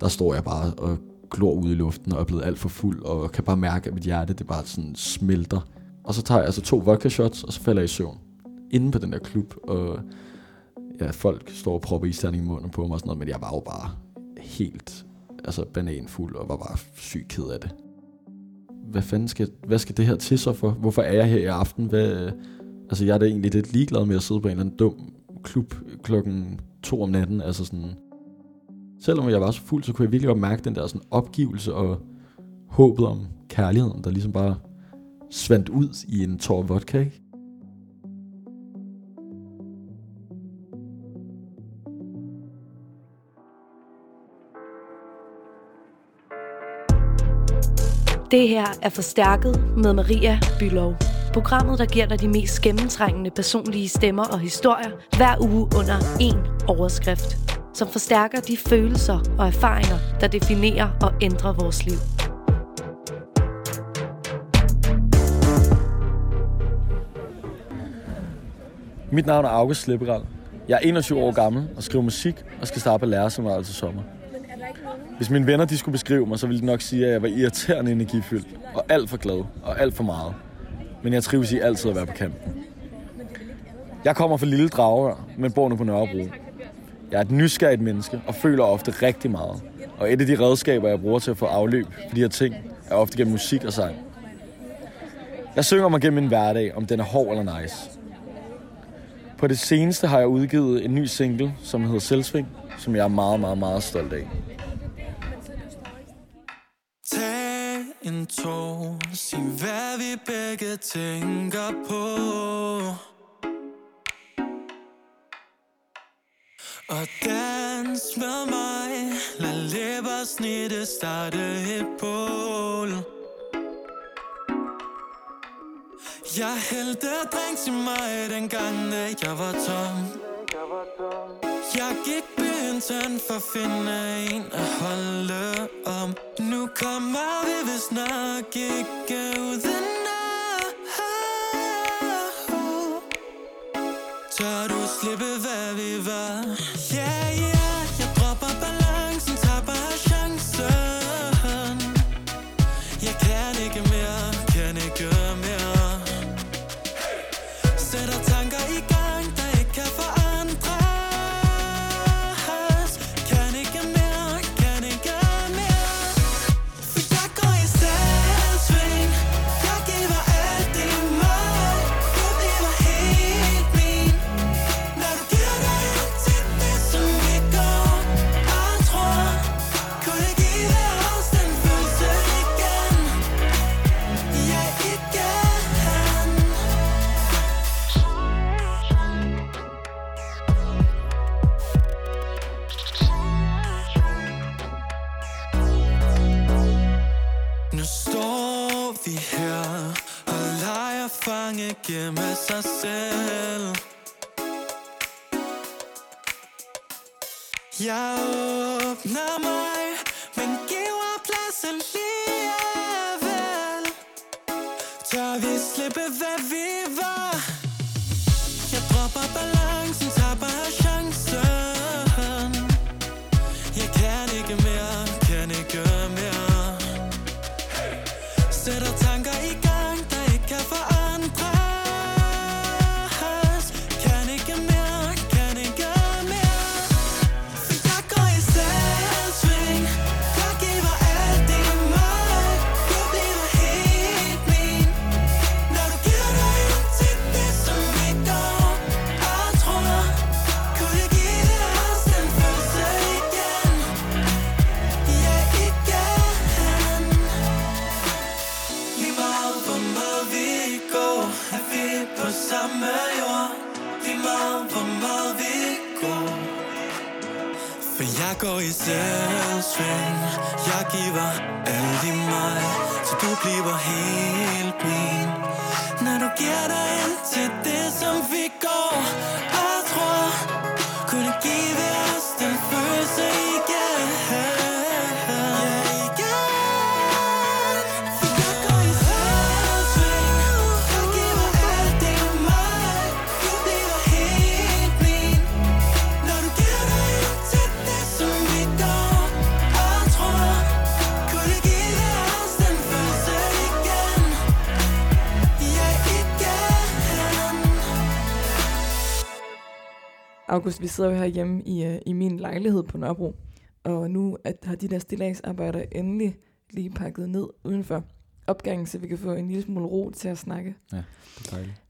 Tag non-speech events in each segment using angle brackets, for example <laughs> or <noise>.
der står jeg bare og glor ud i luften og er blevet alt for fuld, og kan bare mærke, at mit hjerte det bare sådan smelter. Og så tager jeg altså to vodka shots, og så falder jeg i søvn. Inde på den der klub, og ja, folk står og propper isterning i munden på mig og sådan noget, men jeg var jo bare helt altså bananfuld og var bare syg ked af det. Hvad fanden skal, hvad skal det her til så for? Hvorfor er jeg her i aften? Hvad, altså jeg er da egentlig lidt ligeglad med at sidde på en eller anden dum klub klokken to om natten. Altså sådan, selvom jeg var så fuld, så kunne jeg virkelig godt mærke den der sådan opgivelse og håbet om kærligheden, der ligesom bare svandt ud i en tår vodka, ikke? Det her er Forstærket med Maria Bylov. Programmet, der giver dig de mest gennemtrængende personlige stemmer og historier hver uge under én overskrift, som forstærker de følelser og erfaringer, der definerer og ændrer vores liv. Mit navn er August Slipperal. Jeg er 21 år gammel og skriver musik og skal starte på lærer til sommer. Hvis mine venner de skulle beskrive mig, så ville de nok sige, at jeg var irriterende energifyldt og alt for glad og alt for meget. Men jeg trives i altid at være på kanten. Jeg kommer fra Lille Dragør, men bor nu på Nørrebro. Jeg er et nysgerrigt menneske og føler ofte rigtig meget. Og et af de redskaber, jeg bruger til at få afløb for de her ting, er ofte gennem musik og sang. Jeg synger mig gennem min hverdag, om den er hård eller nice. På det seneste har jeg udgivet en ny single, som hedder Selvsving, som jeg er meget, meget, meget stolt af. Tag en tog, sig hvad vi begge tænker på. Og dans med mig, lad læber snitte starte et bål. Jeg hældte drink til mig dengang, da jeg var tom. Jeg gik byen tynd for at finde en at holde om. Nu kommer vi vist nok ikke uden Tør du slippe, hvad vi var? Yeah, går i selvsving. Jeg giver alt i mig Så du bliver helt min. Når du giver dig ind til det som vi August, vi sidder jo her hjemme i, øh, i min lejlighed på Nørrebro, og nu at, har de der stillagsarbejder endelig lige pakket ned udenfor opgangen, så vi kan få en lille smule ro til at snakke. Det er dejligt.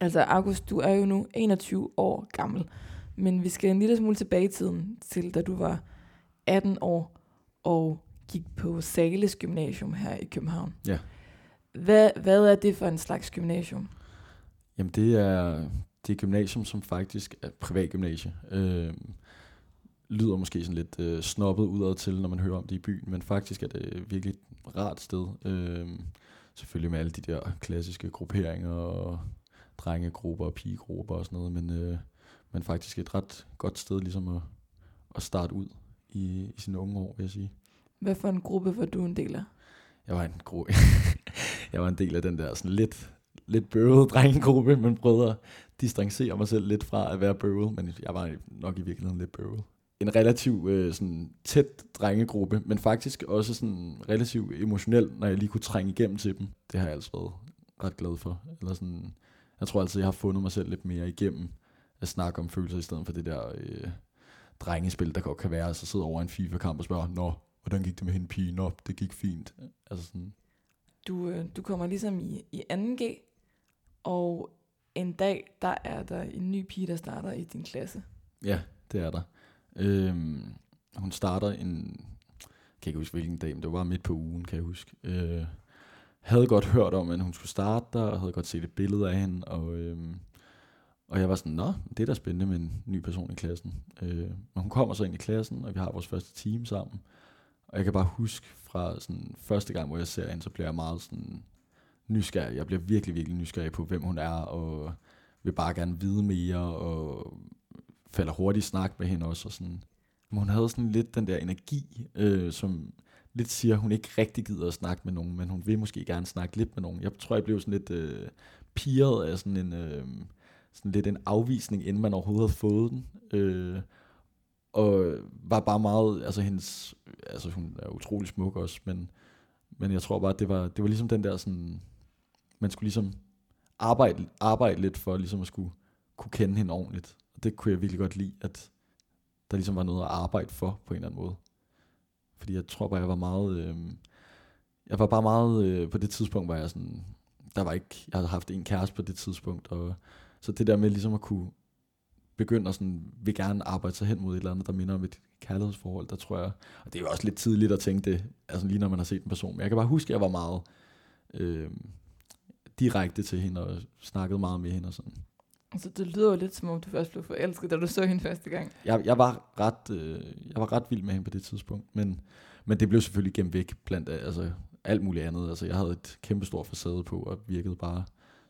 Altså, August, du er jo nu 21 år gammel, men vi skal en lille smule tilbage i tiden, til da du var 18 år og gik på Sales Gymnasium her i København. Ja. Hvad, hvad er det for en slags gymnasium? Jamen det er, det er gymnasium, som faktisk er privat gymnasie. Øh, lyder måske sådan lidt øh, snobbet udad til, når man hører om det i byen, men faktisk er det virkelig et rart sted. Øh, selvfølgelig med alle de der klassiske grupperinger og drengegrupper og pigegrupper og sådan noget, men, øh, men faktisk et ret godt sted ligesom at, at starte ud i, i sine unge år, vil jeg sige. Hvad for en gruppe var du en del af? Jeg var en gro <laughs> jeg var en del af den der sådan lidt, lidt bøvede drengegruppe, men prøvede at distancere mig selv lidt fra at være bøvet, men jeg var nok i virkeligheden lidt bøvet. En relativ øh, sådan tæt drengegruppe, men faktisk også sådan relativt emotionel, når jeg lige kunne trænge igennem til dem. Det har jeg altså været ret glad for. Eller sådan, jeg tror altså, jeg har fundet mig selv lidt mere igennem at snakke om følelser, i stedet for det der øh, drengespil, der godt kan være, at så sidde over en FIFA-kamp og spørge, Nå, hvordan gik det med hende pigen? op? det gik fint. Altså sådan, Du, øh, du kommer ligesom i, i 2G, og en dag, der er der en ny pige, der starter i din klasse. Ja, det er der. Øhm, hun starter en, kan ikke huske hvilken dag, men det var midt på ugen, kan jeg huske. Øh, havde godt hørt om, at hun skulle starte der, og havde godt set et billede af hende, og, øhm, og jeg var sådan, nå, det er da spændende med en ny person i klassen. Øh, men hun kommer så ind i klassen, og vi har vores første team sammen. Og jeg kan bare huske fra sådan første gang, hvor jeg ser hende, så bliver jeg meget sådan nysgerrig. Jeg bliver virkelig, virkelig nysgerrig på, hvem hun er, og vil bare gerne vide mere, og falder hurtigt i snak med hende også. Og sådan. Men hun havde sådan lidt den der energi, øh, som lidt siger, at hun ikke rigtig gider at snakke med nogen, men hun vil måske gerne snakke lidt med nogen. Jeg tror, jeg blev sådan lidt øh, piret af sådan en, øh, sådan lidt en afvisning, inden man overhovedet havde fået den. Øh, og var bare meget, altså hendes, altså hun er utrolig smuk også, men, men jeg tror bare, det var, det var ligesom den der sådan, man skulle ligesom arbejde, arbejde lidt for ligesom at skulle kunne kende hende ordentligt. Og det kunne jeg virkelig godt lide, at der ligesom var noget at arbejde for på en eller anden måde. Fordi jeg tror bare, jeg var meget, øh, jeg var bare meget, øh, på det tidspunkt var jeg sådan, der var ikke, jeg havde haft en kæreste på det tidspunkt, og så det der med ligesom at kunne begynde at sådan, vil gerne arbejde sig hen mod et eller andet, der minder om et kærlighedsforhold, der tror jeg, og det er jo også lidt tidligt at tænke det, altså lige når man har set en person, men jeg kan bare huske, at jeg var meget øh, direkte til hende, og snakkede meget med hende og sådan. Altså, det lyder jo lidt som om, du først blev forelsket, da du så hende første gang. Jeg, jeg, var ret, øh, jeg var ret vild med hende på det tidspunkt, men, men det blev selvfølgelig gemt væk blandt altså, alt muligt andet. Altså, jeg havde et kæmpe stort facade på, og virkede bare,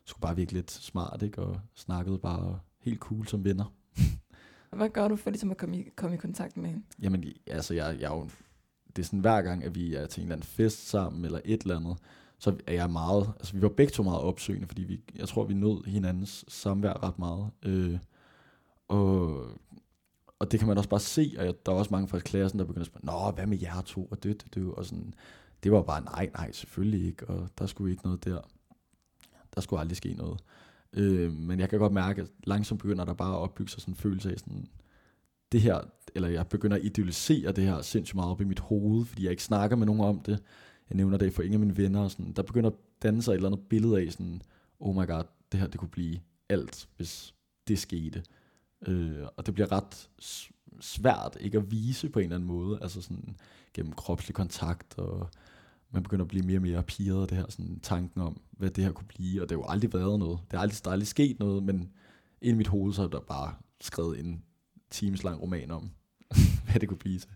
skulle bare virke lidt smart, ikke? og snakkede bare helt cool som venner. Hvad gør du for ligesom at komme i, komme i kontakt med hende? Jamen, altså, jeg, jeg er jo, det er sådan hver gang, at vi er til en eller anden fest sammen, eller et eller andet, så er jeg meget, altså vi var begge to meget opsøgende, fordi vi, jeg tror, vi nød hinandens samvær ret meget. Øh, og, og det kan man også bare se, og jeg, der er også mange fra klassen, der begynder at spørge, Nå, hvad med jer to, og det, det, det, og sådan, det var bare, nej, nej, selvfølgelig ikke, og der skulle ikke noget der. Der skulle aldrig ske noget. Øh, men jeg kan godt mærke, at langsomt begynder der bare at opbygge sig sådan en følelse af sådan, det her, eller jeg begynder at idealisere det her sindssygt meget op i mit hoved, fordi jeg ikke snakker med nogen om det. Jeg nævner det for ingen af mine venner, og sådan, der begynder at danne sig et eller andet billede af sådan, oh my god, det her det kunne blive alt, hvis det skete. Øh, og det bliver ret svært ikke at vise på en eller anden måde, altså sådan gennem kropslig kontakt, og man begynder at blive mere og mere piret af det her sådan, tanken om, hvad det her kunne blive, og det har jo aldrig været noget. Det er aldrig, der er aldrig sket noget, men ind i mit hoved, så er der bare skrevet en timeslang roman om, <laughs> hvad det kunne blive til.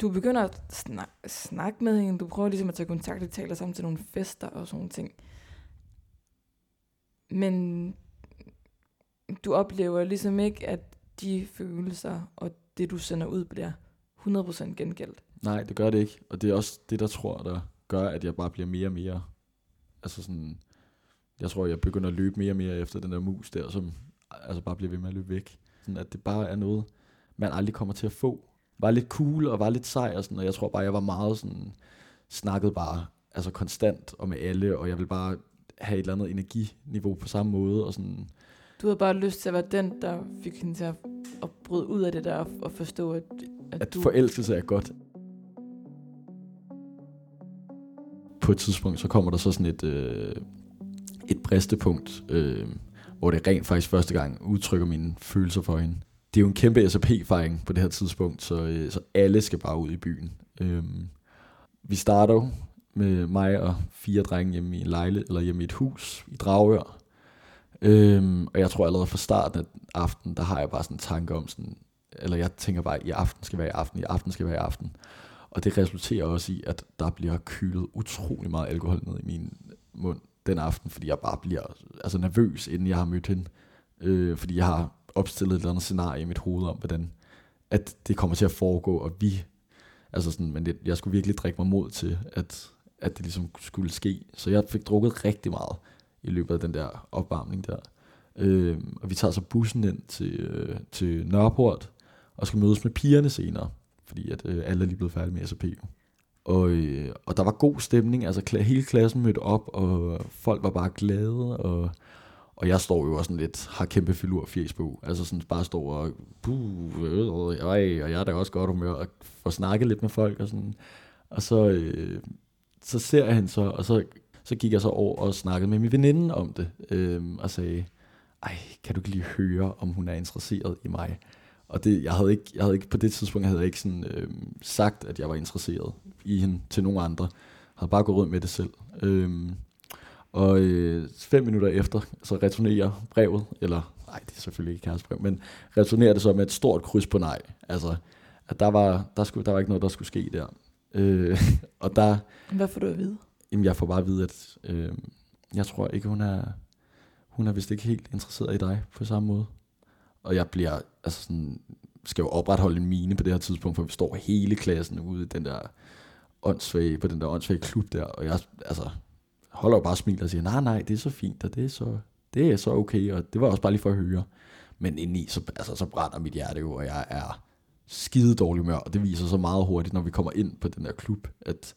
Du begynder at snak, snakke med hende, du prøver ligesom at tage kontakt, I taler sammen til nogle fester og sådan ting. Men du oplever ligesom ikke, at de følelser og det, du sender ud, bliver 100% gengældt. Nej, det gør det ikke. Og det er også det, der tror, der gør, at jeg bare bliver mere og mere... Altså sådan... Jeg tror, jeg begynder at løbe mere og mere efter den der mus der, som altså bare bliver ved med at løbe væk. Sådan at det bare er noget, man aldrig kommer til at få. Var lidt cool og var lidt sej og sådan, og jeg tror bare, jeg var meget sådan... Snakket bare altså konstant og med alle, og jeg vil bare have et eller andet energiniveau på samme måde, og sådan... Du havde bare lyst til at være den, der fik hende til at, at bryde ud af det der og, og forstå, at, at, At du... forelskelse er godt. På et tidspunkt, så kommer der så sådan et, øh, et bristepunkt, øh, hvor det rent faktisk første gang udtrykker mine følelser for hende. Det er jo en kæmpe SAP-fejring på det her tidspunkt, så, øh, så alle skal bare ud i byen. Øh, vi starter jo med mig og fire drenge hjemme i en lejle, eller hjemme i et hus i Dragør. Øhm, og jeg tror allerede fra starten af aften, der har jeg bare sådan en tanke om sådan, eller jeg tænker bare, i aften skal være i aften, i aften skal være i aften. Og det resulterer også i, at der bliver kylet utrolig meget alkohol ned i min mund den aften, fordi jeg bare bliver altså nervøs, inden jeg har mødt hende. Øh, fordi jeg har opstillet et eller andet scenarie i mit hoved om, hvordan at det kommer til at foregå, og vi, altså sådan, men det, jeg skulle virkelig drikke mig mod til, at, at det ligesom skulle ske. Så jeg fik drukket rigtig meget i løbet af den der opvarmning der. Øh, og vi tager så bussen ind til, øh, til Nørreport, og skal mødes med pigerne senere, fordi at øh, alle er lige blevet færdige med SAP. Og, øh, og der var god stemning, altså kla- hele klassen mødte op, og folk var bare glade, og, og jeg står jo også sådan lidt, har kæmpe filur fjes på, altså sådan bare står og, buh, øh, øh, øj, og jeg er da også godt humør, og får snakket lidt med folk, og sådan, og så, øh, så ser jeg hende så, og så, så gik jeg så over og snakkede med min veninde om det, øh, og sagde, ej, kan du ikke lige høre, om hun er interesseret i mig? Og det, jeg havde ikke, jeg havde ikke, på det tidspunkt havde jeg ikke sådan, øh, sagt, at jeg var interesseret i hende til nogen andre. Jeg havde bare gået rundt med det selv. Øh, og øh, fem minutter efter, så returnerer brevet, eller nej, det er selvfølgelig ikke kærestebrev, men returnerer det så med et stort kryds på nej. Altså, at der var, der, skulle, der var ikke noget, der skulle ske der. Øh, <laughs> og der, Hvad får du at vide? jamen jeg får bare at vide, at øh, jeg tror ikke, hun er, hun er vist ikke helt interesseret i dig på samme måde. Og jeg bliver, altså sådan, skal jo opretholde en mine på det her tidspunkt, for vi står hele klassen ude i den der åndssvage, på den der åndssvage klub der, og jeg altså, holder jo bare og smiler og siger, nej, nej, det er så fint, og det er så, det er så okay, og det var også bare lige for at høre. Men indeni, så, altså, så brænder mit hjerte jo, og jeg er skide dårlig humør, og det viser så meget hurtigt, når vi kommer ind på den der klub, at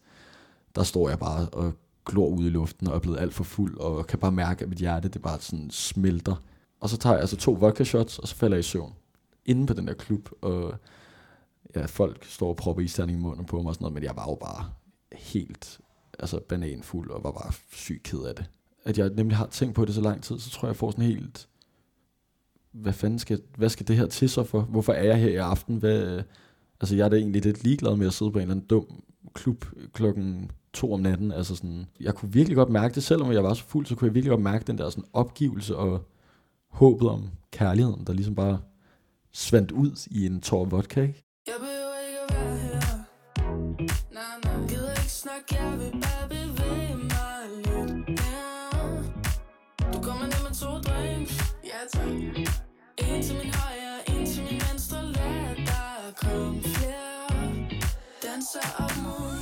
der står jeg bare og glor ud i luften, og er blevet alt for fuld, og kan bare mærke, at mit hjerte, det bare sådan smelter. Og så tager jeg altså to vodka shots, og så falder jeg i søvn. Inde på den der klub, og ja, folk står og propper isterning i munden på mig og sådan noget, men jeg var jo bare helt altså bananfuld, og var bare sygt ked af det. At jeg nemlig har tænkt på det så lang tid, så tror jeg, jeg får sådan helt, hvad fanden skal, hvad skal det her til så for? Hvorfor er jeg her i aften? Hvad, altså jeg er da egentlig lidt ligeglad med at sidde på en eller anden dum klub klokken to om natten. Altså sådan, jeg kunne virkelig godt mærke det, selvom jeg var så fuld, så kunne jeg virkelig godt mærke den der sådan opgivelse og håbet om kærligheden, der ligesom bare svandt ud i en tår vodka, ikke? Tak En til min højre, en til min venstre Lad der komme flere. Danser op mod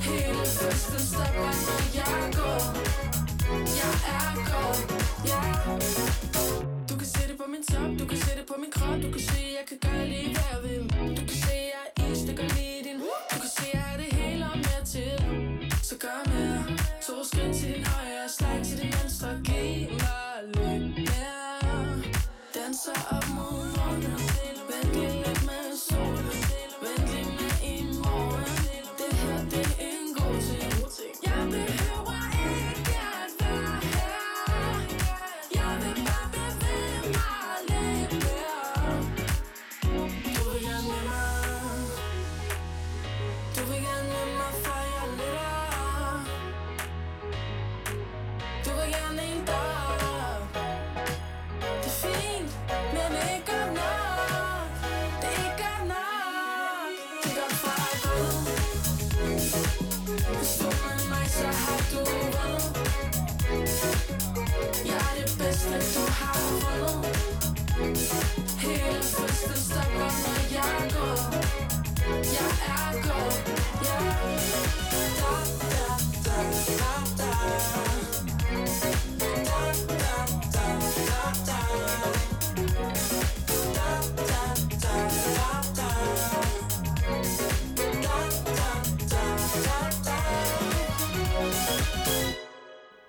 Hele festen stopper, når jeg går. Jeg er gået,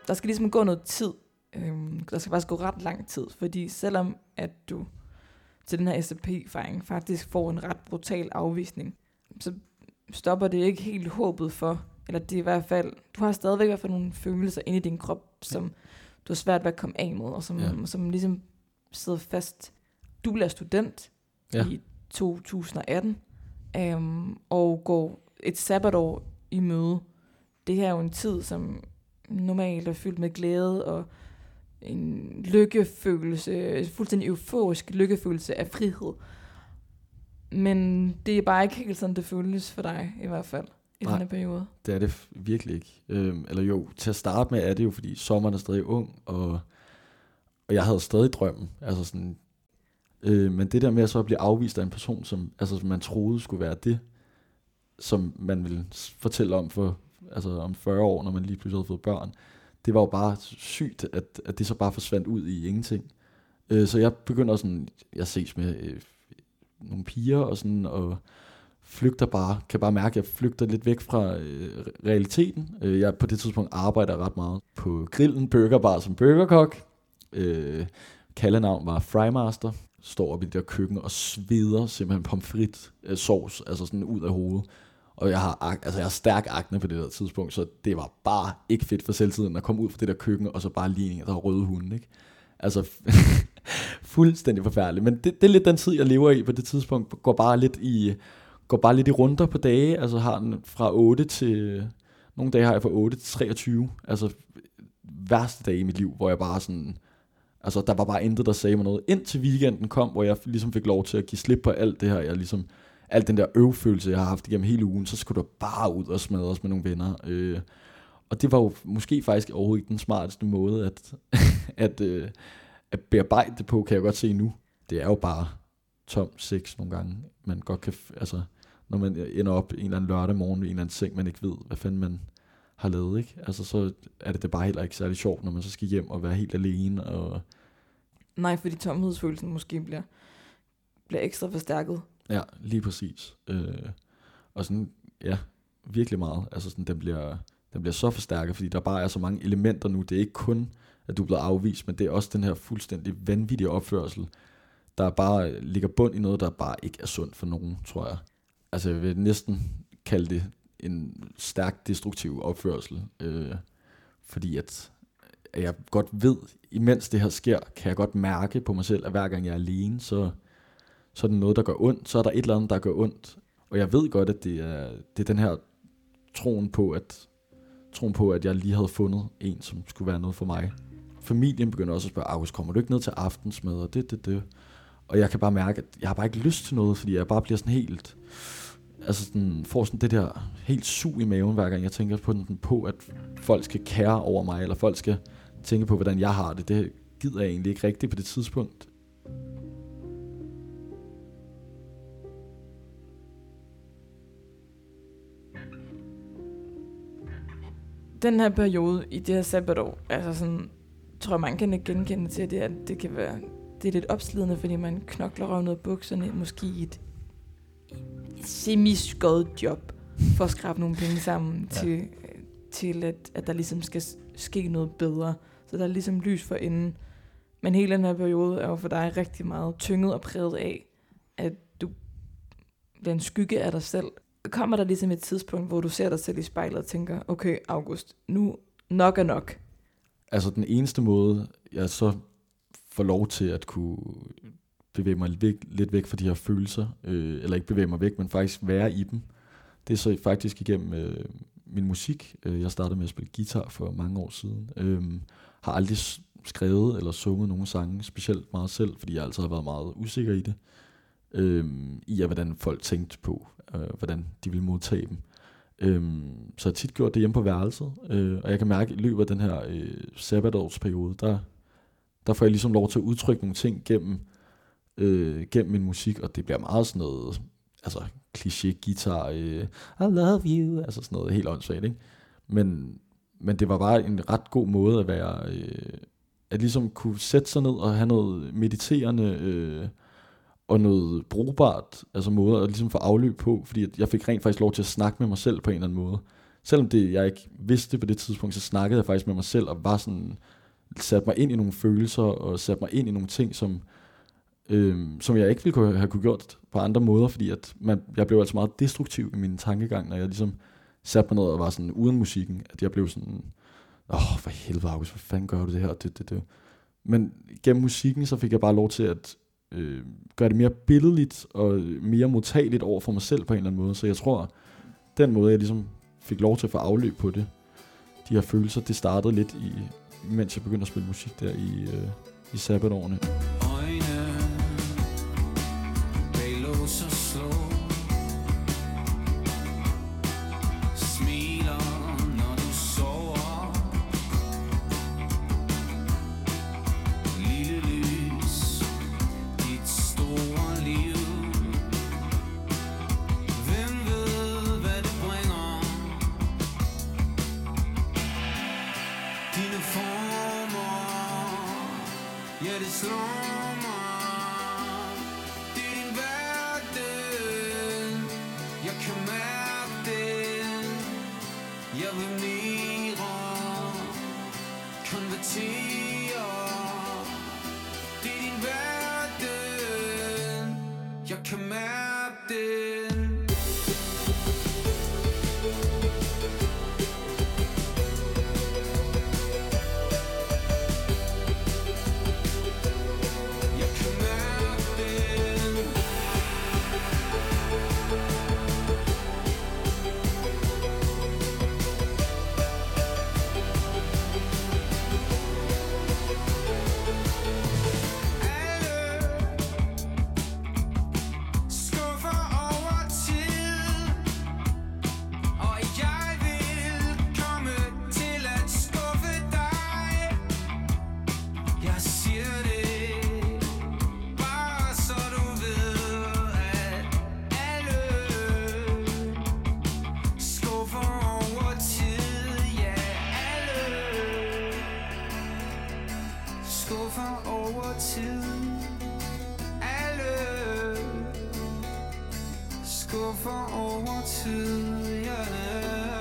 der skal ligesom gå noget tid. Øhm, der skal faktisk gå ret lang tid, fordi selvom at du til den her SAP-fejring faktisk får en ret brutal afvisning, så stopper det ikke helt håbet for, eller det er i hvert fald, du har stadigvæk i hvert fald nogle følelser inde i din krop, som du har svært ved at komme af med, og som, Ja. ja. som ligesom sidder fast. Du bliver student Ja. ja. i 2018, øhm, og går et sabbatår i møde. Det her er jo en tid, som normalt er fyldt med glæde og en lykkefølelse, en fuldstændig euforisk lykkefølelse af frihed. Men det er bare ikke helt sådan, det føles for dig, i hvert fald, i Nej. denne periode. Det er det virkelig ikke. Øhm, eller jo, til at starte med er det jo, fordi sommeren er stadig ung, og, og jeg havde stadig drømmen. Altså sådan, øh, men det der med at så blive afvist af en person, som, altså, som man troede skulle være det, som man ville fortælle om for altså om 40 år, når man lige pludselig havde fået børn, det var jo bare sygt, at, at det så bare forsvandt ud i ingenting. Øh, så jeg begynder sådan, jeg ses med øh, nogle piger og sådan, og flygter bare, kan bare mærke, at jeg flygter lidt væk fra øh, realiteten. Øh, jeg på det tidspunkt arbejder ret meget på grillen, burgerbar som burgerkok. Øh, kaldenavn var Frymaster. Står op i det der køkken og sveder simpelthen pomfrit øh, sovs, altså sådan ud af hovedet. Og jeg har, altså jeg har stærk akne på det der tidspunkt, så det var bare ikke fedt for selvtiden at komme ud fra det der køkken, og så bare lige der er røde hunde, ikke? Altså, <laughs> fuldstændig forfærdeligt. Men det, det er lidt den tid, jeg lever i på det tidspunkt. Går bare lidt i, går bare lidt i runder på dage. Altså har den fra 8 til... Nogle dage har jeg fra 8 til 23. Altså værste dage i mit liv, hvor jeg bare sådan... Altså der var bare intet, der sagde mig noget. Indtil weekenden kom, hvor jeg ligesom fik lov til at give slip på alt det her. Jeg ligesom, al den der øvfølelse, jeg har haft igennem hele ugen, så skulle du bare ud og smadres med nogle venner. Øh, og det var jo måske faktisk overhovedet ikke den smarteste måde at, <laughs> at, øh, at bearbejde det på, kan jeg godt se nu. Det er jo bare tom sex nogle gange. Man godt kan, altså, når man ender op en eller anden lørdag morgen i en eller anden seng, man ikke ved, hvad fanden man har lavet, ikke? Altså, så er det, det bare heller ikke særlig sjovt, når man så skal hjem og være helt alene, og Nej, fordi tomhedsfølelsen måske bliver, bliver ekstra forstærket ja, lige præcis. Øh, og sådan, ja, virkelig meget. Altså, sådan, den bliver, den bliver så forstærket, fordi der bare er så mange elementer nu. Det er ikke kun, at du er blevet afvist, men det er også den her fuldstændig vanvittige opførsel, der bare ligger bund i noget, der bare ikke er sundt for nogen, tror jeg. Altså, jeg vil næsten kalde det en stærkt destruktiv opførsel, øh, fordi at, at jeg godt ved, imens det her sker, kan jeg godt mærke på mig selv, at hver gang jeg er alene, så, så er det noget, der gør ondt, så er der et eller andet, der gør ondt. Og jeg ved godt, at det er, det er den her troen på, at troen på, at jeg lige havde fundet en, som skulle være noget for mig. Familien begynder også at spørge, August, kommer du ikke ned til aftensmad, og det, det, det. Og jeg kan bare mærke, at jeg har bare ikke lyst til noget, fordi jeg bare bliver sådan helt, altså sådan, får sådan det der helt sug i maven, hver gang jeg tænker på, den, på, at folk skal kære over mig, eller folk skal tænke på, hvordan jeg har det. Det gider jeg egentlig ikke rigtigt på det tidspunkt. Den her periode i det her sabbatår, altså sådan, tror jeg, man kan ikke genkende til, det, at det kan være det er lidt opslidende, fordi man knokler røven ud af bukserne, måske i et, semi-skødt job, for at skrabe nogle penge sammen Ja. til, til at, at der ligesom skal ske noget bedre. Så der er ligesom lys for enden. Men hele den her periode er jo for dig rigtig meget tynget og præget af, at du bliver en skygge af dig selv. Kommer der ligesom et tidspunkt, hvor du ser dig selv i spejlet og tænker, okay, August, nu nok er nok. Altså den eneste måde, jeg så får lov til at kunne bevæge mig lidt væk, lidt væk fra de her følelser, øh, eller ikke bevæge mig væk, men faktisk være i dem, det er så faktisk igennem øh, min musik. Øh, jeg startede med at spille guitar for mange år siden. Øh, har aldrig skrevet eller sunget nogen sange specielt meget selv, fordi jeg altid har været meget usikker i det. Øh, I at hvordan folk tænkte på, øh, hvordan de ville modtage dem. Øhm, så jeg har tit gjort det hjemme på værelset, øh, og jeg kan mærke, at i løbet af den her øh, sabbatårsperiode, der, der får jeg ligesom lov til at udtrykke nogle ting gennem, øh, gennem min musik, og det bliver meget sådan noget, altså kliché guitar, øh, I love you, altså sådan noget helt åndssvagt, ikke? Men, men det var bare en ret god måde at være, øh, at ligesom kunne sætte sig ned og have noget mediterende, øh, og noget brugbart, altså måder at ligesom få afløb på, fordi at jeg fik rent faktisk lov til at snakke med mig selv på en eller anden måde. Selvom det, jeg ikke vidste på det tidspunkt, så snakkede jeg faktisk med mig selv, og var sådan, satte mig ind i nogle følelser, og satte mig ind i nogle ting, som, øh, som jeg ikke ville kunne have kunne gjort på andre måder, fordi at man, jeg blev altså meget destruktiv i min tankegang, når jeg ligesom satte mig ned og var sådan uden musikken, at jeg blev sådan, åh, oh, for helvede, August, hvad fanden gør du det her? Det, det, det. Men gennem musikken, så fik jeg bare lov til at øh, gør det mere billedligt og mere modtageligt over for mig selv på en eller anden måde. Så jeg tror, den måde, jeg ligesom fik lov til at få afløb på det, de her følelser, det startede lidt i, mens jeg begyndte at spille musik der i, øh, i sabbatårene. Skuffer over tid Ja Dine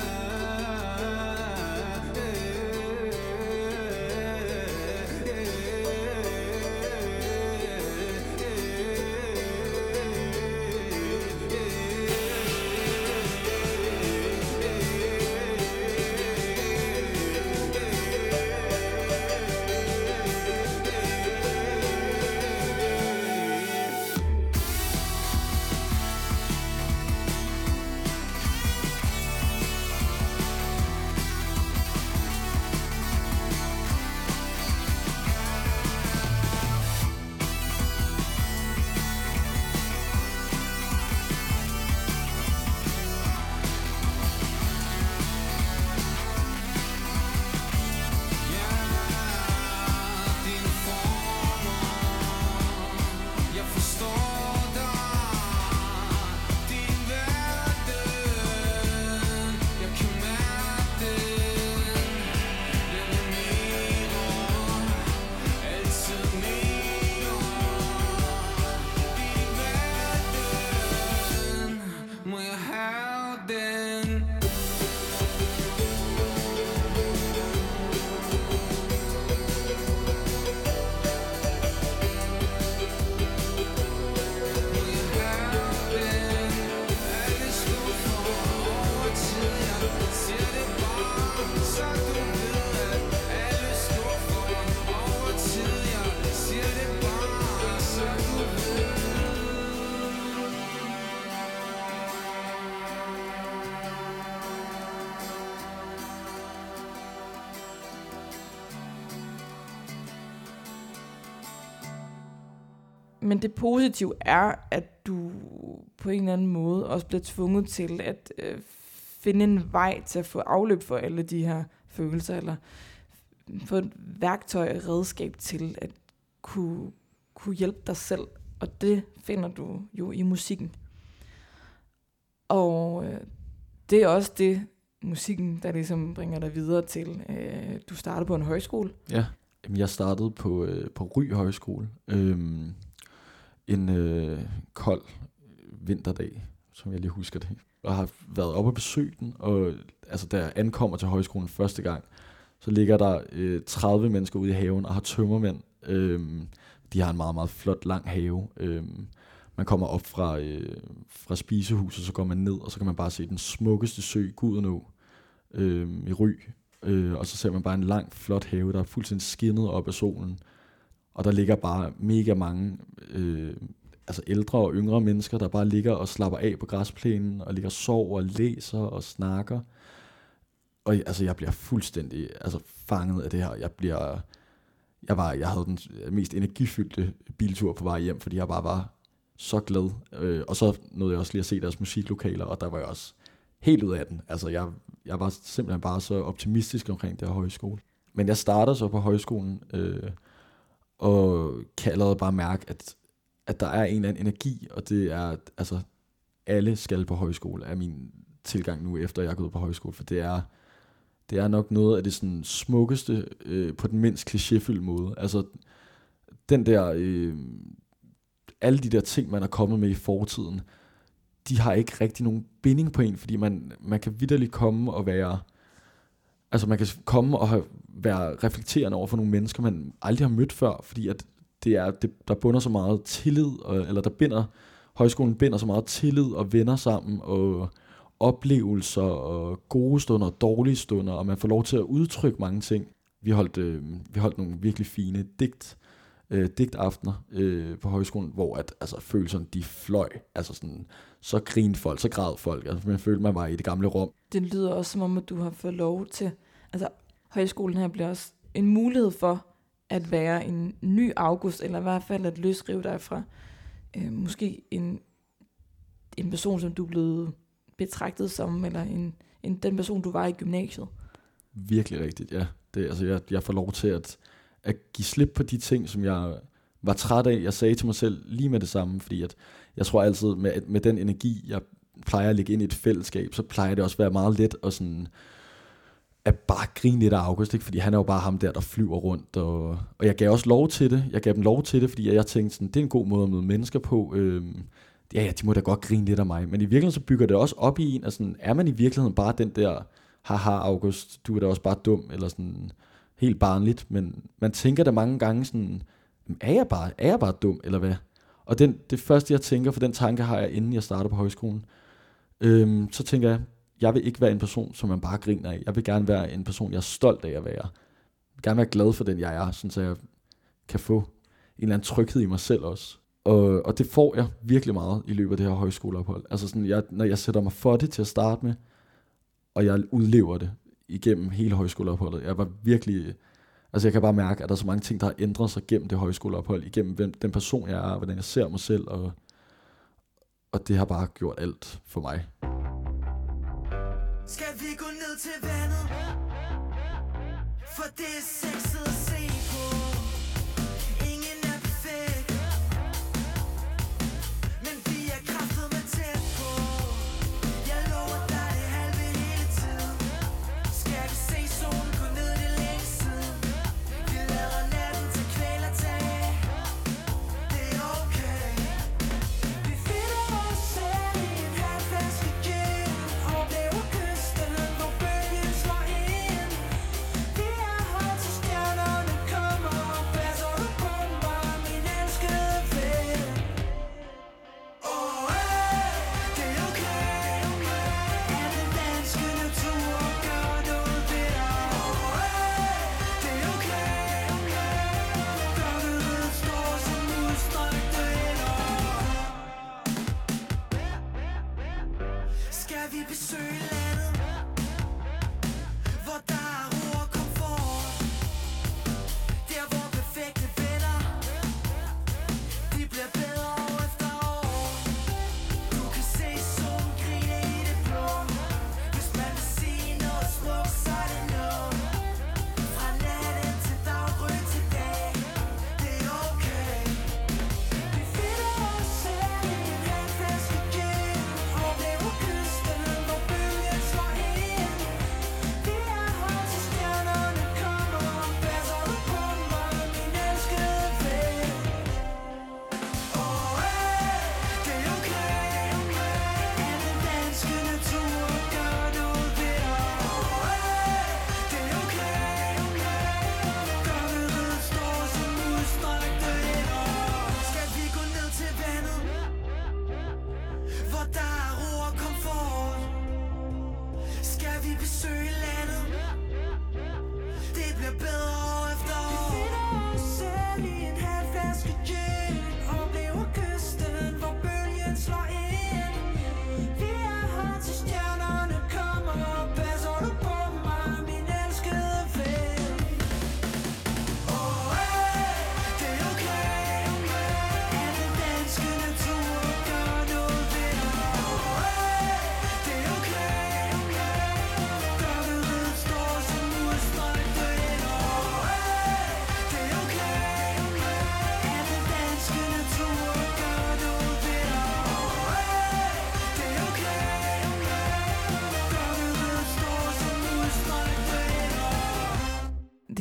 Må jeg Men det positive er, at du på en eller anden måde også bliver tvunget til at øh, finde en vej til at få afløb for alle de her følelser, eller få et værktøj og redskab til at kunne, kunne hjælpe dig selv. Og det finder du jo i musikken. Og øh, det er også det, musikken, der ligesom bringer dig videre til. Øh, du startede på en højskole. Ja, Jamen, jeg startede på, øh, på Ry Højskole. Øhm, en øh, kold øh, vinterdag, som jeg lige husker det. Og har været oppe og besøge den, og altså, da jeg ankommer til højskolen første gang, så ligger der øh, 30 mennesker ude i haven og har tømmermænd. Øh, de har en meget, meget flot, lang have. Øh, man kommer op fra, øh, fra spisehuset, så går man ned, og så kan man bare se den smukkeste sø, Gudenå, øh, i Ry. Øh, og så ser man bare en lang, flot have, der er fuldstændig skinnet op af solen. Og der ligger bare mega mange øh, altså ældre og yngre mennesker, der bare ligger og slapper af på græsplænen, og ligger og sover og læser og snakker. Og altså, jeg bliver fuldstændig altså, fanget af det her. Jeg bliver... Jeg, var, jeg havde den mest energifyldte biltur på vej hjem, fordi jeg bare var så glad. Øh, og så nåede jeg også lige at se deres musiklokaler, og der var jeg også helt ud af den. Altså, jeg, jeg var simpelthen bare så optimistisk omkring det her højskole. Men jeg starter så på højskolen, øh, og kan allerede bare mærke, at, at der er en eller anden energi, og det er, altså, alle skal på højskole, er min tilgang nu, efter jeg er gået på højskole, for det er, det er nok noget af det sådan smukkeste, øh, på den mindst klichéfyldte måde. Altså, den der, øh, alle de der ting, man er kommet med i fortiden, de har ikke rigtig nogen binding på en, fordi man, man kan vidderligt komme og være, altså man kan komme og have, være reflekterende over for nogle mennesker, man aldrig har mødt før, fordi at det er, det, der bunder så meget tillid, og, eller der binder, højskolen binder så meget tillid og venner sammen, og oplevelser, og gode stunder, og dårlige stunder, og man får lov til at udtrykke mange ting. Vi holdt, øh, vi holdt nogle virkelig fine digt, øh, digtaftener øh, på højskolen, hvor at, altså, følelserne de fløj. Altså sådan, så grinede folk, så græd folk. Altså, man følte, man var i det gamle rum. Det lyder også som om, at du har fået lov til, altså højskolen her bliver også en mulighed for at være en ny august, eller i hvert fald at løsrive dig fra øh, måske en, en person, som du er blevet betragtet som, eller en, en, den person, du var i gymnasiet. Virkelig rigtigt, ja. Det, altså, jeg, jeg får lov til at, at give slip på de ting, som jeg var træt af. Jeg sagde til mig selv lige med det samme, fordi at jeg tror altid, med, med den energi, jeg plejer at lægge ind i et fællesskab, så plejer det også at være meget let og sådan at bare grine lidt af August, ikke? fordi han er jo bare ham der, der flyver rundt, og, og jeg gav også lov til det, jeg gav dem lov til det, fordi jeg tænkte sådan, det er en god måde at møde mennesker på, øhm, ja, ja, de må da godt grine lidt af mig, men i virkeligheden så bygger det også op i en, altså, er man i virkeligheden bare den der, haha August, du er da også bare dum, eller sådan helt barnligt, men man tænker da mange gange sådan, er jeg bare, er jeg bare dum, eller hvad? Og den, det første, jeg tænker, for den tanke har jeg, inden jeg starter på højskolen, øhm, så tænker jeg, jeg vil ikke være en person, som man bare griner af. Jeg vil gerne være en person, jeg er stolt af at være. Jeg vil gerne være glad for den, jeg er, sådan så jeg kan få en eller anden tryghed i mig selv også. Og, og det får jeg virkelig meget i løbet af det her højskoleophold. Altså sådan, jeg, når jeg sætter mig for det til at starte med, og jeg udlever det igennem hele højskoleopholdet. Jeg var virkelig, altså jeg kan bare mærke, at der er så mange ting, der har ændret sig gennem det højskoleophold, igennem hvem, den person jeg er, hvordan jeg ser mig selv, og, og det har bare gjort alt for mig. Skal vi gå ned til vandet? For det er sexet at se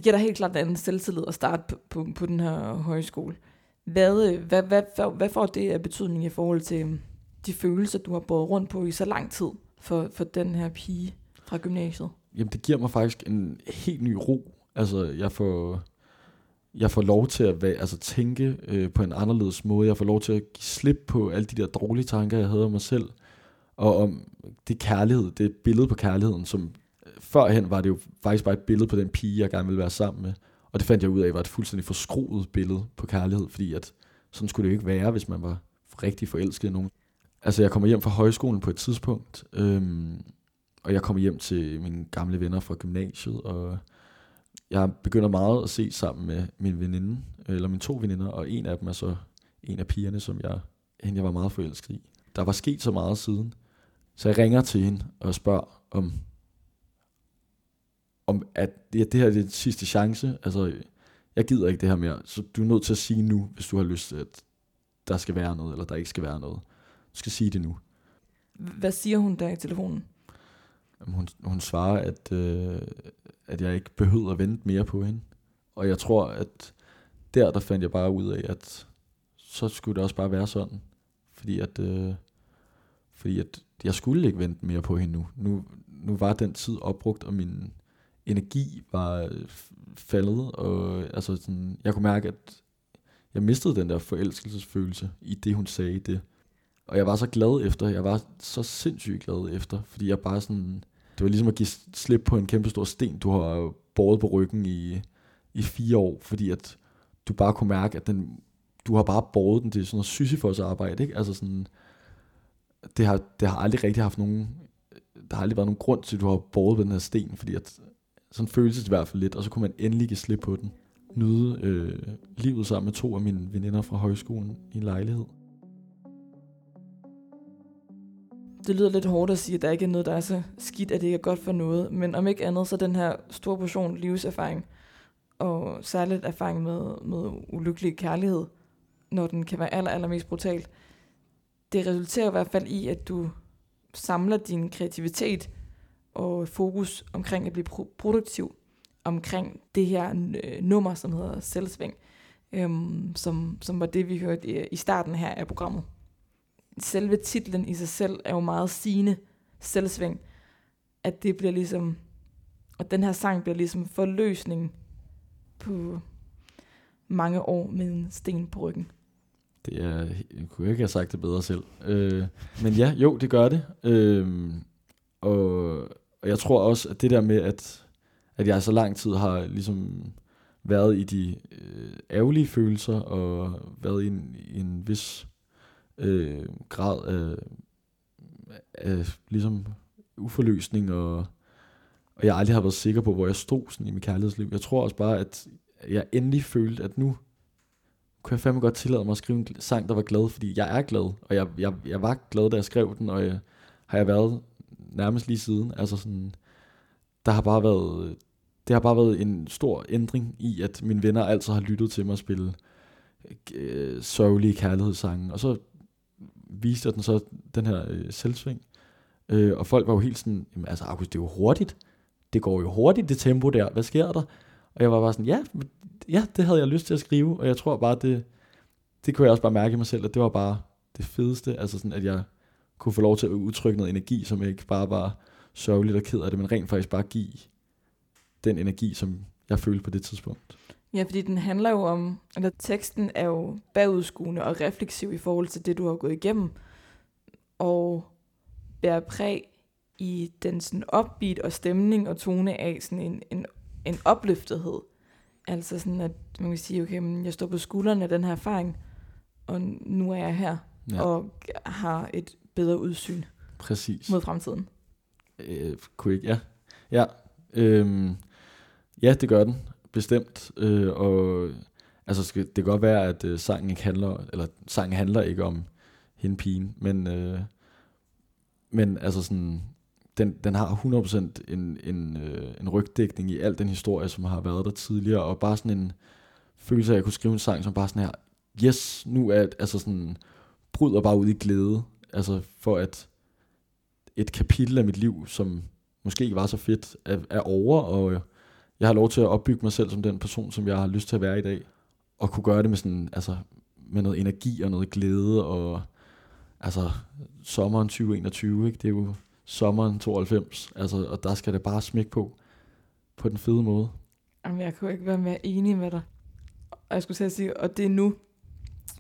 det giver dig helt klart en anden selvtillid at starte på, på, på den her højskole. Hvad, øh, hvad, hvad, hvad, hvad får det af betydning i forhold til øh, de følelser, du har båret rundt på i så lang tid for, for den her pige fra gymnasiet? Jamen, det giver mig faktisk en helt ny ro. Altså, jeg får, jeg får lov til at være, altså, tænke øh, på en anderledes måde. Jeg får lov til at give slip på alle de der dårlige tanker, jeg havde om mig selv. Og om det kærlighed, det billede på kærligheden, som førhen var det jo faktisk bare et billede på den pige, jeg gerne ville være sammen med. Og det fandt jeg ud af, var et fuldstændig forskruet billede på kærlighed, fordi at sådan skulle det jo ikke være, hvis man var rigtig forelsket i nogen. Altså, jeg kommer hjem fra højskolen på et tidspunkt, øhm, og jeg kommer hjem til mine gamle venner fra gymnasiet, og jeg begynder meget at se sammen med min veninde, eller mine to veninder, og en af dem er så en af pigerne, som jeg, hende jeg var meget forelsket i. Der var sket så meget siden, så jeg ringer til hende og spørger om, om at det, det her er det sidste chance. Altså, jeg gider ikke det her mere, så du er nødt til at sige nu, hvis du har lyst til, at der skal være noget, eller der ikke skal være noget. Du skal sige det nu. Hvad siger hun der i telefonen? Hun, hun svarer, at, øh, at jeg ikke behøver at vente mere på hende. Og jeg tror, at der, der fandt jeg bare ud af, at så skulle det også bare være sådan. Fordi at, øh, fordi at jeg skulle ikke vente mere på hende nu. nu. Nu var den tid opbrugt, og min energi var øh, faldet. Og altså sådan, jeg kunne mærke, at jeg mistede den der forelskelsesfølelse i det, hun sagde det. Og jeg var så glad efter, jeg var så sindssygt glad efter, fordi jeg bare sådan, det var ligesom at give slip på en kæmpe stor sten, du har båret på ryggen i, i fire år, fordi at du bare kunne mærke, at den, du har bare båret den til sådan noget Sisyfos arbejde, ikke? Altså sådan, det har, det har aldrig rigtig haft nogen, der har aldrig været nogen grund til, at du har båret den her sten, fordi at sådan føles det i hvert fald lidt, og så kunne man endelig give slip på den. Nyde øh, livet sammen med to af mine veninder fra højskolen i en lejlighed. Det lyder lidt hårdt at sige, at der ikke er noget, der er så skidt, at det ikke er godt for noget. Men om ikke andet, så den her store portion livserfaring, og særligt erfaring med, med ulykkelig kærlighed, når den kan være aller, allermest brutal, det resulterer i hvert fald i, at du samler din kreativitet og fokus omkring at blive pro- produktiv omkring det her øh, nummer, som hedder Selvsving, øhm, som, som var det, vi hørte i, i starten her af programmet selve titlen i sig selv er jo meget sigende selvsving. At det bliver ligesom, og den her sang bliver ligesom forløsningen på mange år med en sten på ryggen. Det er, jeg kunne ikke have sagt det bedre selv. Øh, men ja, jo, det gør det. Øh, og, og jeg tror også, at det der med, at, at jeg så lang tid har ligesom været i de øh, ærgerlige følelser, og været i en, i en vis øh, grad af, af ligesom uforløsning, og, og jeg aldrig har været sikker på, hvor jeg stod sådan i mit kærlighedsliv. Jeg tror også bare, at jeg endelig følte, at nu kunne jeg fandme godt tillade mig at skrive en sang, der var glad, fordi jeg er glad, og jeg, jeg, jeg var glad, da jeg skrev den, og jeg, har jeg været nærmest lige siden. Altså sådan, der har bare været, det har bare været en stor ændring i, at mine venner altid har lyttet til mig spille øh, sørgelige kærlighedssange, og så viste jeg den så den her øh, selvsving. Øh, og folk var jo helt sådan, jamen, altså August, det er jo hurtigt. Det går jo hurtigt, det tempo der. Hvad sker der? Og jeg var bare sådan, ja, ja, det havde jeg lyst til at skrive. Og jeg tror bare, det, det kunne jeg også bare mærke i mig selv, at det var bare det fedeste. Altså sådan, at jeg kunne få lov til at udtrykke noget energi, som ikke bare var sørgeligt og ked af det, men rent faktisk bare give den energi, som jeg følte på det tidspunkt. Ja, fordi den handler jo om, eller teksten er jo bagudskuende og refleksiv i forhold til det, du har gået igennem, og bærer præg i den sådan upbeat og stemning og tone af sådan en, en, en opløftethed. Altså sådan, at man kan sige, okay, men jeg står på skuldrene af den her erfaring, og nu er jeg her, ja. og har et bedre udsyn Præcis. mod fremtiden. Øh, kunne ikke, ja. Ja, øhm, ja, det gør den bestemt. Øh, og altså, skal, det kan godt være, at øh, sangen ikke handler, eller sangen handler ikke om hende pigen, men, øh, men altså sådan, den, den har 100% en, en, øh, en rygdækning i al den historie, som har været der tidligere, og bare sådan en følelse af, at jeg kunne skrive en sang, som bare sådan her, yes, nu er altså sådan, bryder bare ud i glæde, altså for at et kapitel af mit liv, som måske ikke var så fedt, er, er over, og øh, jeg har lov til at opbygge mig selv som den person, som jeg har lyst til at være i dag. Og kunne gøre det med sådan, altså, med noget energi og noget glæde, og altså, sommeren 2021, ikke? det er jo sommeren 92, altså, og der skal det bare smække på, på den fede måde. Jamen, jeg kan ikke være mere enig med dig. Og jeg skulle til at sige, og det er nu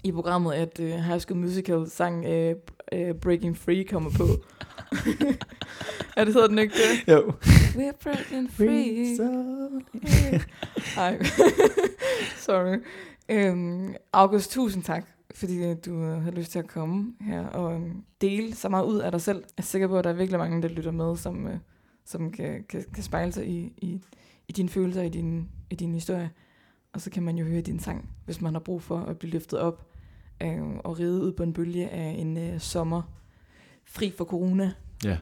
i programmet, at uh, High School Musical sang uh, uh, Breaking Free kommer på. <laughs> er det sådan, den ikke det? Jo. We're breaking free. Nej, <laughs> sorry. Øhm, August, tusind tak, fordi øh, du øh, havde lyst til at komme her og øhm, dele så meget ud af dig selv. Jeg er sikker på, at der er virkelig mange, der lytter med, som, øh, som kan, kan, kan spejle sig i, i, i dine følelser, i din, i din historie. Og så kan man jo høre din sang, hvis man har brug for at blive løftet op øh, og ride ud på en bølge af en øh, sommer fri for corona. Ja. Yeah.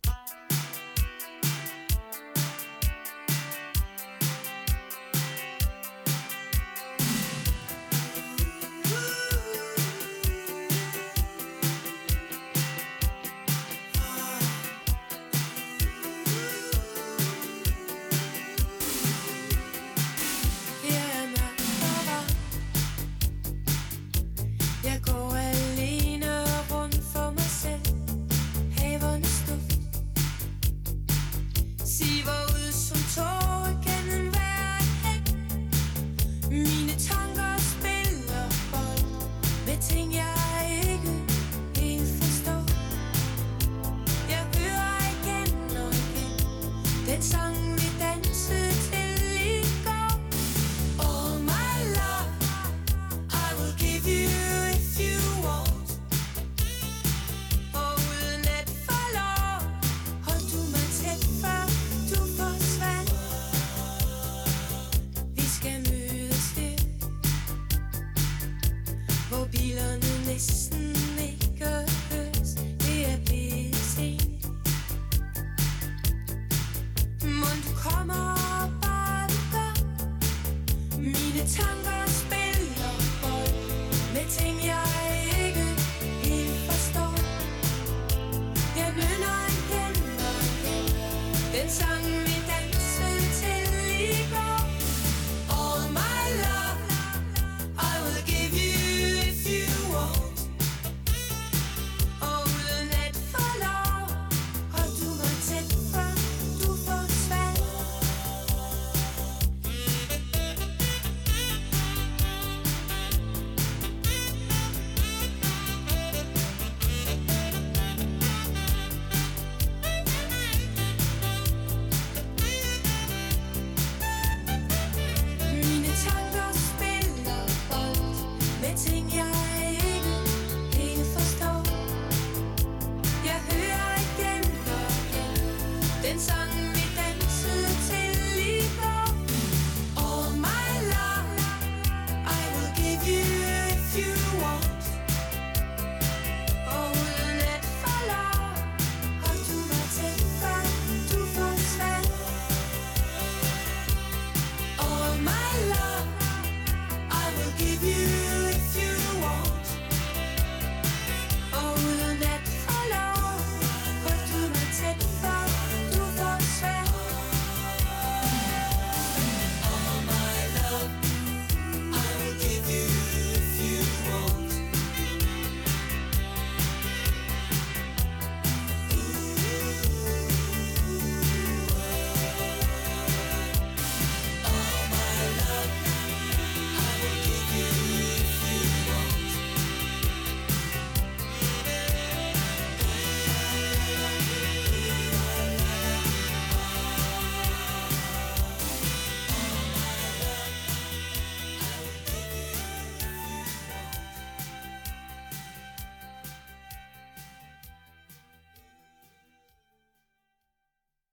inside